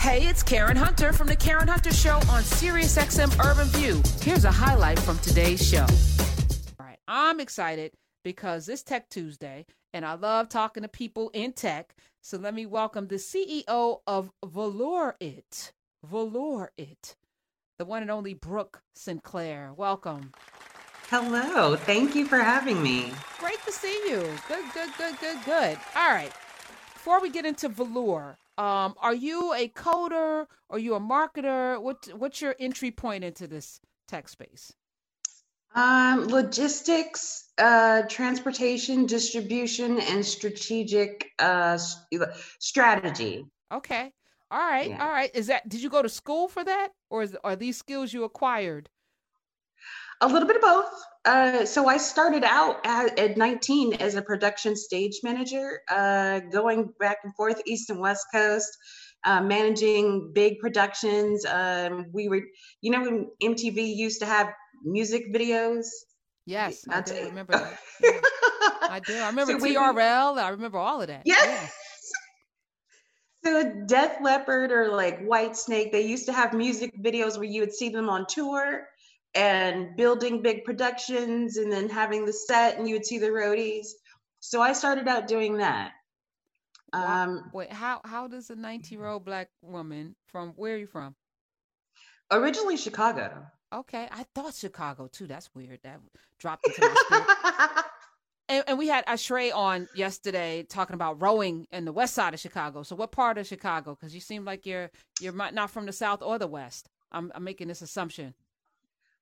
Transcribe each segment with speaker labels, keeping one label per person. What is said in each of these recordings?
Speaker 1: Hey, it's Karen Hunter from the Karen Hunter Show on SiriusXM Urban View. Here's a highlight from today's show. All right, I'm excited because it's Tech Tuesday, and I love talking to people in tech. So let me welcome the CEO of Velour It, Velour It, the one and only Brooke Sinclair. Welcome.
Speaker 2: Hello. Thank you for having me.
Speaker 1: Great to see you. Good, good, good, good, good. All right. Before we get into Valor, um, are you a coder? Are you a marketer? What What's your entry point into this tech space?
Speaker 2: Um, logistics, uh, transportation, distribution, and strategic uh, strategy.
Speaker 1: Okay. All right. Yeah. All right. Is that? Did you go to school for that, or is, are these skills you acquired?
Speaker 2: A little bit of both. Uh, so I started out at, at, 19 as a production stage manager, uh, going back and forth east and west coast, uh, managing big productions. Um, we were, you know, when MTV used to have music videos.
Speaker 1: Yes, I do remember that. Yeah. I do. I remember so TRL. We, I remember all of that.
Speaker 2: Yes. Yeah. So Def Leppard or like Whitesnake, they used to have music videos where you would see them on tour and building big productions and then having the set and you would see the roadies. So I started out doing that.
Speaker 1: Um, Wait, how how does a 19 year old black woman from where are you from?
Speaker 2: Originally Chicago.
Speaker 1: Okay, I thought Chicago too. That's weird. That dropped into my spirit. and, and we had Ashray on yesterday talking about rowing in the west side of Chicago. So what part of Chicago? Because you seem like you're you're not from the south or the west. I'm, I'm making this assumption.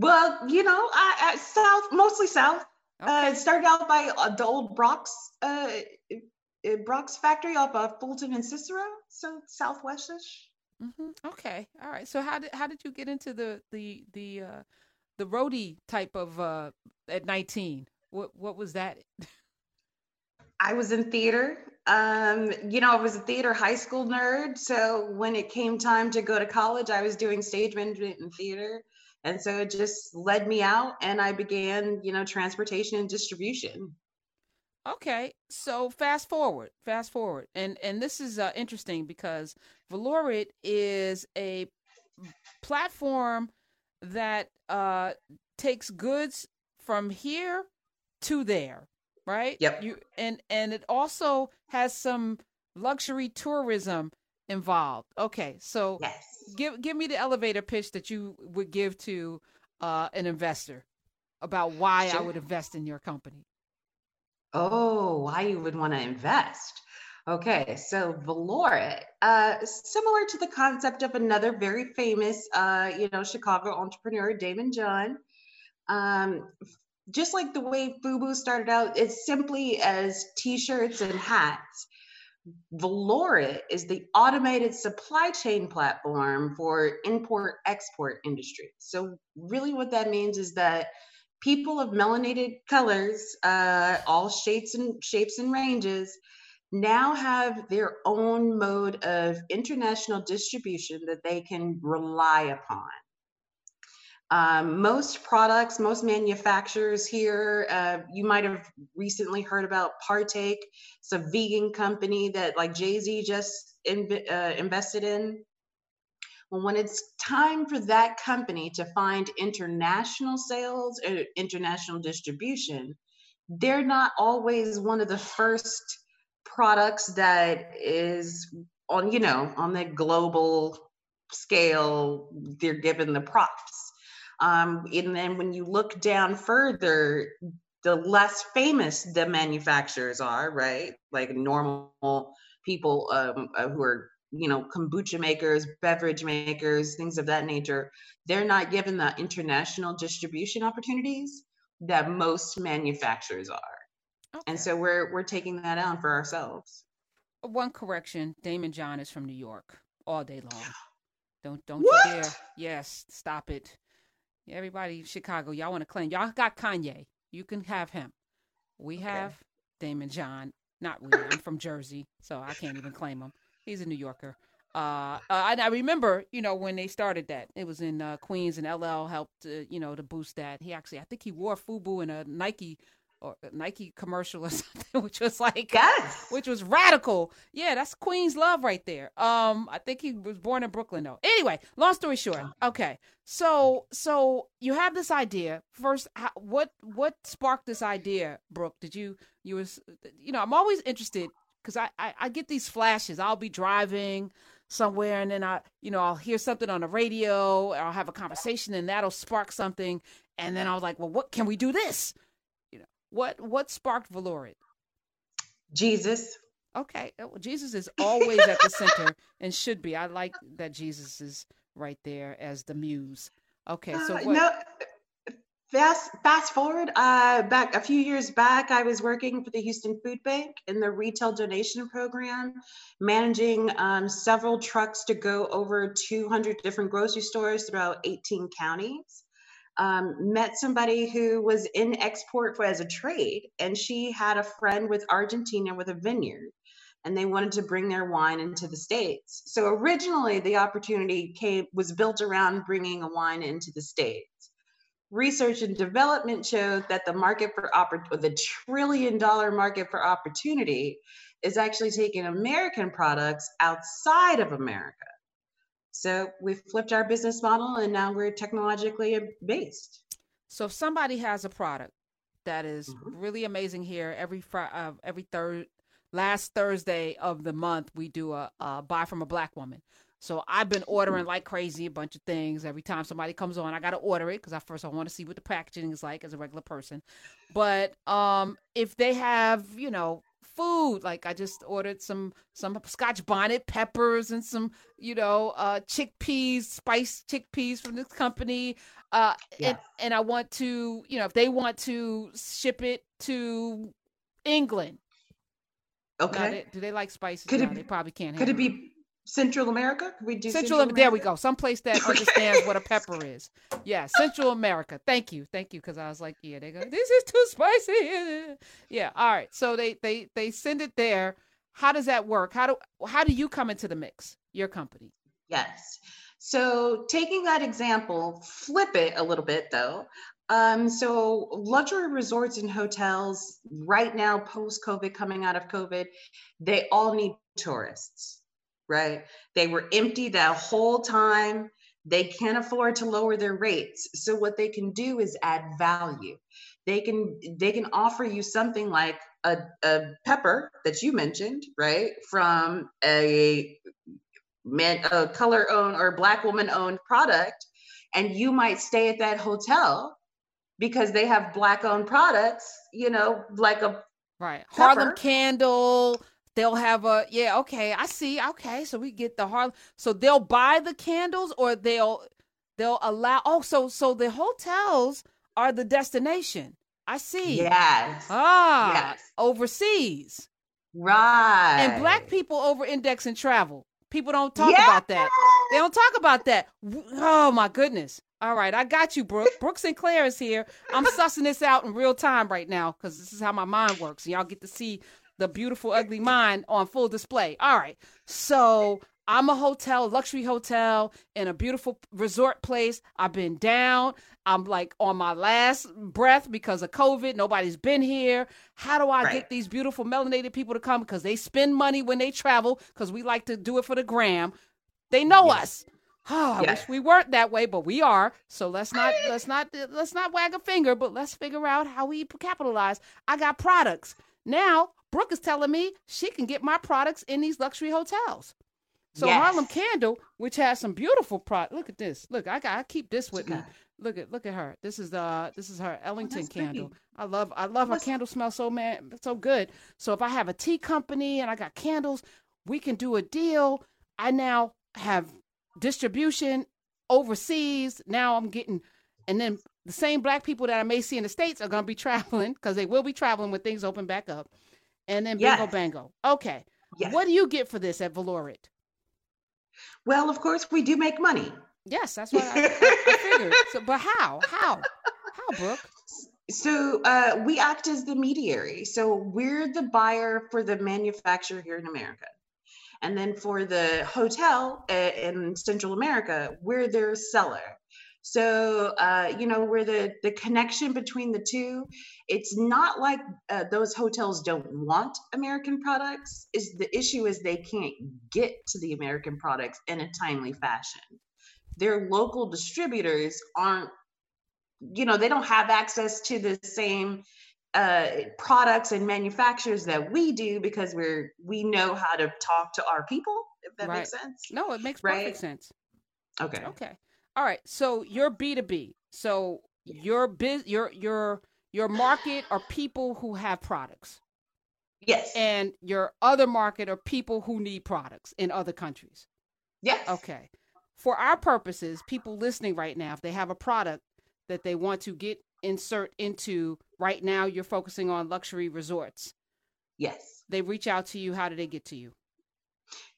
Speaker 2: Well, you know, I, I south, mostly south. Uh, okay. Uh, started out by uh, the old Brach's uh, uh, Brach's factory off of Fulton and Cicero, so southwestish.
Speaker 1: Mm-hmm. Okay, all right. So how did how did you get into the the the uh, the roadie type of uh, at nineteen? What what was that?
Speaker 2: I was in theater. Um, you know, I was a theater high school nerd. So when it came time to go to college, I was doing stage management and theater. And so it just led me out and I began, you know, transportation and distribution.
Speaker 1: Okay, so fast forward, fast forward, and and this is uh, interesting because Velourit is a platform that uh, takes goods from here to there, right?
Speaker 2: Yep.
Speaker 1: You and and it also has some luxury tourism involved. Okay, so
Speaker 2: yes
Speaker 1: give give me the elevator pitch that you would give to uh, an investor about why sure. I would invest in your company.
Speaker 2: Oh, why you would want to invest? Okay, so Velourit, uh, similar to the concept of another very famous, uh, you know, Chicago entrepreneur, Daymond John. Um, just like the way FUBU started out, it's simply as t-shirts and hats. Velourit is the automated supply chain platform for import export industry. So, really, what that means is that people of melanated colors, uh, all shapes and shapes and ranges, now have their own mode of international distribution that they can rely upon. Um, most products, most manufacturers here, uh, you might have recently heard about Partake. It's a vegan company that like Jay Z just in, uh, invested in. Well, when it's time for that company to find international sales or international distribution, they're not always one of the first products that is on, you know, on the global scale, they're given the props um, and then when you look down further, the less famous the manufacturers are, right? Like normal people um, uh, who are, you know, kombucha makers, beverage makers, things of that nature, they're not given the international distribution opportunities that most manufacturers are. Okay. And so we're we're taking that on for ourselves.
Speaker 1: One correction: Daymond John is from New York all day long. Don't don't
Speaker 2: what?
Speaker 1: you dare! Yes, stop it. Everybody, Chicago, y'all want to claim. Y'all got Kanye. You can have him. We okay. have Daymond John. Not really. I'm from Jersey, so I can't even claim him. He's a New Yorker. Uh, uh, and I remember, you know, when they started that, it was in uh, Queens, and LL helped, uh, you know, to boost that. He actually, I think he wore FUBU and a Nike or Nike commercial or something, which was like
Speaker 2: yes,
Speaker 1: which was radical. Yeah, that's Queen's love right there. Um, I think he was born in Brooklyn though. Anyway, long story short, okay. So so you have this idea first. How, what what sparked this idea, Brooke? Did you you was you know I'm always interested because I, I I get these flashes. I'll be driving somewhere and then I, you know, I'll hear something on the radio, I'll have a conversation and that'll spark something. And then I was like, well, what can we do this? What, what sparked Velourit?
Speaker 2: Jesus.
Speaker 1: Okay. Uh, well, Jesus is always at the center and should be. I like that Jesus is right there as the muse. Okay. So uh.
Speaker 2: No, Fast fast forward, uh, back a few years back, I was working for the Houston Food Bank in the retail donation program, managing um, several trucks to go over 200 different grocery stores throughout 18 counties. Um, met somebody who was in export for as a trade, and she had a friend with Argentina with a vineyard, and they wanted to bring their wine into the states. So originally, the opportunity came was built around bringing a wine into the states research and development showed that the market for oppor- the trillion dollar market for opportunity is actually taking American products outside of America. So we flipped our business model and now we're technologically based.
Speaker 1: So if somebody has a product that is mm-hmm. really amazing here every fr- uh, every third last Thursday of the month we do a, a buy from a black woman. So I've been ordering like crazy a bunch of things. Every time somebody comes on, I got to order it because at first I want to see what the packaging is like as a regular person. But um, if they have, you know, food, like I just ordered some some Scotch bonnet peppers and some, you know, uh, chickpeas, spiced chickpeas from this company. Uh, yes. and, and I want to, you know, if they want to ship it to England.
Speaker 2: Okay.
Speaker 1: They, do they like spices? Could no, it, they probably can't.
Speaker 2: Could it be Central America? we do
Speaker 1: Central, Central America? There we go. Some place that understands what a pepper is. Yeah, Central America. Thank you, thank you. Because I was like, yeah, they go, this is too spicy. Yeah. All right. So they they they send it there. How does that work? How do how do you come into the mix? Your company.
Speaker 2: Yes. So taking that example, flip it a little bit though. Um, so luxury resorts and hotels right now, post COVID, coming out of COVID, they all need tourists right? They were empty that whole time. They can't afford to lower their rates. So what they can do is add value. They can they can offer you something like a, a pepper that you mentioned, right? From a man a color owned or black woman owned product. And you might stay at that hotel because they have black owned products, you know, like a
Speaker 1: Right. Pepper. Harlem Candle, they'll have a yeah okay i see okay so we get the hard so they'll buy the candles or they'll they'll allow oh so so the hotels are the destination i see
Speaker 2: yes
Speaker 1: ah yes. overseas
Speaker 2: right
Speaker 1: and black people over index in travel people don't talk yes. about that they don't talk about that oh my goodness all right, I got you, Brooke. Brooke Sinclair is here. I'm sussing this out in real time right now because this is how my mind works. Y'all get to see the beautiful ugly mind on full display. All right. So I'm a hotel, luxury hotel in a beautiful resort place. I've been down. I'm like on my last breath because of COVID. Nobody's been here. How do I right. get these beautiful melanated people to come? Because they spend money when they travel because we like to do it for the gram. They know yes. us. Oh, I yes. wish we weren't that way, but we are. So let's not let's not let's not wag a finger, but let's figure out how we capitalize. I got products. Now Brooke is telling me she can get my products in these luxury hotels. So yes. Harlem Candle, which has some beautiful product. Look at this. Look, I got I keep this with me. Look at look at her. This is the this is her Ellington oh, candle. Pretty. I love I love What's... her candle smells so man so good. So if I have a tea company and I got candles, we can do a deal. I now have distribution overseas. Now I'm getting and then the same black people that I may see in the states are going to be traveling because they will be traveling when things open back up and then bingo yes. bango. Okay. Yes. What do you get for this at Velourit?
Speaker 2: Well, of course, we do make money.
Speaker 1: Yes, that's what I, I, figured. So, but how? How? How, Brooke?
Speaker 2: So uh, we act as the mediary. So we're the buyer for the manufacturer here in America. And then for the hotel uh, in Central America, we're their seller. So, uh, you know, where the, the connection between the two, it's not like uh, those hotels don't want American products. Is the issue is they can't get to the American products in a timely fashion. Their local distributors aren't, you know, they don't have access to the same uh, products and manufacturers that we do because we're we know how to talk to our people. If that right. makes sense.
Speaker 1: No, it makes right? perfect sense.
Speaker 2: Okay.
Speaker 1: Okay. All right. So you're B two B. So your biz, your your your market are people who have products.
Speaker 2: Yes.
Speaker 1: And your other market are people who need products in other countries.
Speaker 2: Yes.
Speaker 1: Okay. For our purposes, people listening right now, if they have a product that they want to get insert into right now, you're focusing on luxury resorts.
Speaker 2: Yes.
Speaker 1: They reach out to you. How do they get to you?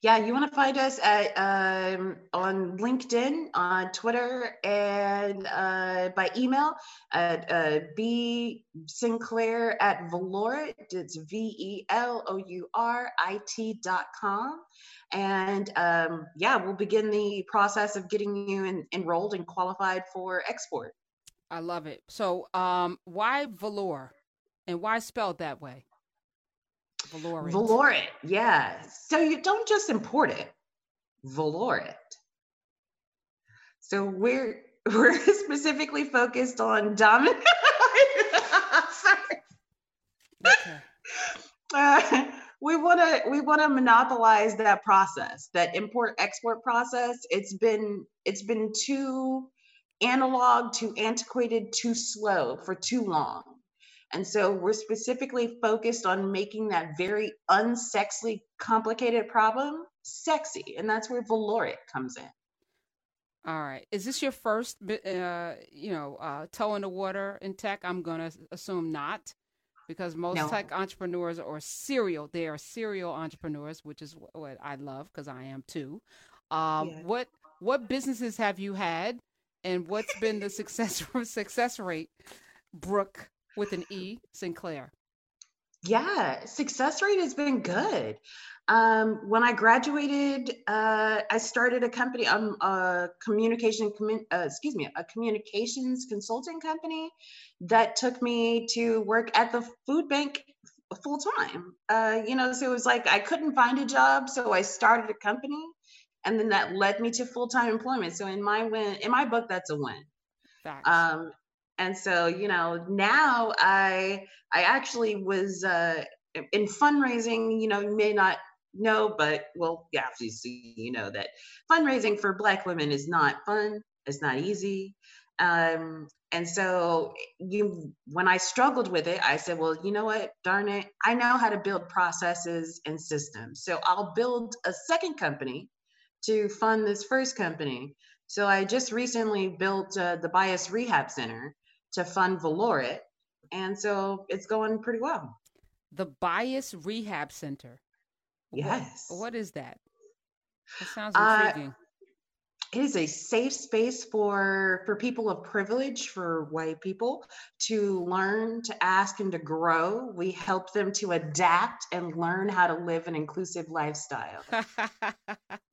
Speaker 2: Yeah, you want to find us at um, on LinkedIn, on Twitter, and uh, by email at uh, b sinclair at Velourit. It's v e l o u r i t dot com, and um, yeah, we'll begin the process of getting you in, enrolled and qualified for export.
Speaker 1: I love it. So, um, why velour, and why spelled that way?
Speaker 2: Velour it. Yeah. So you don't just import it, velour it. So we're we're specifically focused on dominant. Sorry. Okay. Uh, we want to we want to monopolize that process, that import export process. It's been it's been too analog, too antiquated, too slow for too long. And so we're specifically focused on making that very unsexy, complicated problem sexy. And that's where Velourit comes in.
Speaker 1: All right. Is this your first, uh, you know, uh, toe in the water in tech? I'm going to assume not, because most no. tech entrepreneurs are serial. They are serial entrepreneurs, which is what I love because I am too. Um, yeah. What what businesses have you had, and what's been the success success rate, Brooke, with an E, Sinclair?
Speaker 2: Yeah, success rate has been good. Um, when I graduated, uh, I started a company, um, a communication, commun- uh, excuse me, a communications consulting company that took me to work at the food bank full time. Uh, you know, so it was like I couldn't find a job, so I started a company, and then that led me to full time employment. So in my win, in my book, that's a win. Um, and so you know now i i actually was uh in fundraising you know you may not know but well yeah obviously you know that fundraising for black women is not fun it's not easy. Um and so you when i struggled with it i said well you know what? Darn it. I know how to build processes and systems. So i'll build a second company to fund this first company. So i just recently built uh, the bias rehab center to fund Velourit. And so it's going pretty well.
Speaker 1: The Bias Rehab Center.
Speaker 2: Yes.
Speaker 1: What, what is that? That sounds uh, intriguing. Uh,
Speaker 2: it is a safe space for for people of privilege for white people to learn to ask and to grow we help them to adapt and learn how to live an inclusive lifestyle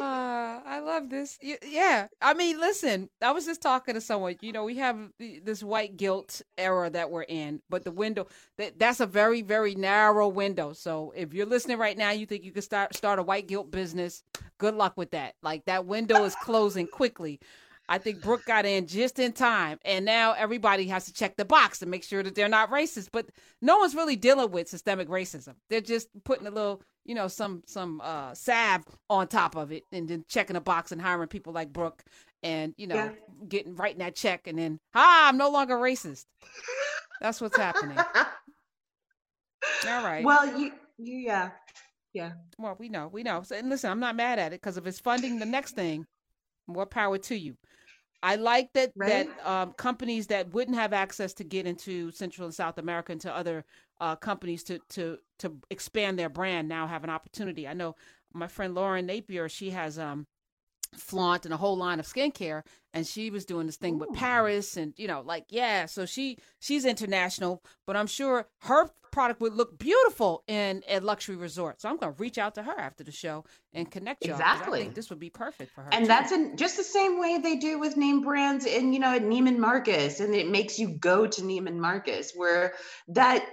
Speaker 1: uh, I love this. Yeah, I mean, listen, I was just talking to someone. You know, we have this white guilt era that we're in, but the window that that's a very very narrow window. So if you're listening right now, you think you could start start a white guilt business. Good luck with that. Like that window is closing quickly. I think Brooke got in just in time, and now everybody has to check the box to make sure that they're not racist. But no one's really dealing with systemic racism. They're just putting a little you know, some some uh salve on top of it and then checking a box and hiring people like Brooke and, you know, yeah. getting writing that check and then ah, I'm no longer racist. That's what's happening. All right.
Speaker 2: Well, you you yeah. Yeah.
Speaker 1: Well, we know. We know. So, and listen, I'm not mad at it because if it's funding the next thing, more power to you. I like that right? that um, companies that wouldn't have access to get into Central and South America and to other uh, companies to to to expand their brand now have an opportunity. I know my friend Lauren Napier, she has um flaunt and a whole line of skincare and she was doing this thing Ooh. with paris and you know like yeah so she she's international but i'm sure her product would look beautiful in a luxury resort so i'm going to reach out to her after the show and connect you
Speaker 2: exactly
Speaker 1: I think this would be perfect for her
Speaker 2: and too. that's in just the same way they do with name brands and you know at neiman marcus and it makes you go to neiman marcus where that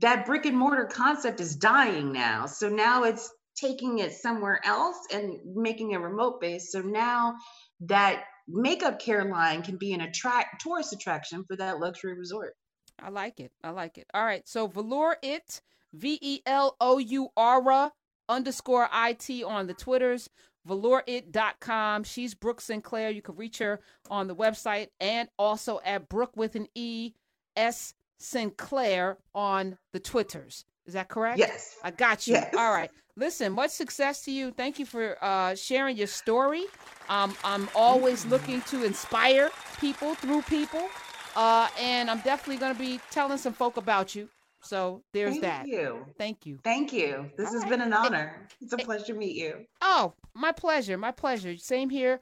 Speaker 2: that brick and mortar concept is dying now so now it's taking it somewhere else and making a remote base. So now that makeup care line can be an attract tourist attraction for that luxury resort.
Speaker 1: I like it. I like it. All right. So Velour it, V E L O U R underscore I T on the Twitters, velourit.com. She's Brooke Sinclair. You can reach her on the website and also at Brooke with an E S Sinclair on the Twitters. Is that correct?
Speaker 2: Yes.
Speaker 1: I got you.
Speaker 2: Yes.
Speaker 1: All right. Listen, much success to you. Thank you for uh, sharing your story. Um, I'm always looking to inspire people through people. Uh, and I'm definitely going to be telling some folk about you. So there's
Speaker 2: Thank
Speaker 1: that.
Speaker 2: Thank you.
Speaker 1: Thank you.
Speaker 2: Thank you. This All has right. been an honor. It's a pleasure to meet you.
Speaker 1: Oh, my pleasure. My pleasure. Same here.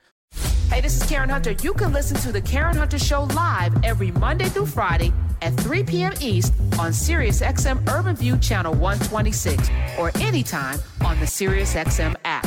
Speaker 1: Hey, this is Karen Hunter. You can listen to The Karen Hunter Show live every Monday through Friday at 3 p.m. East on SiriusXM Urban View Channel 126 or anytime on the SiriusXM app.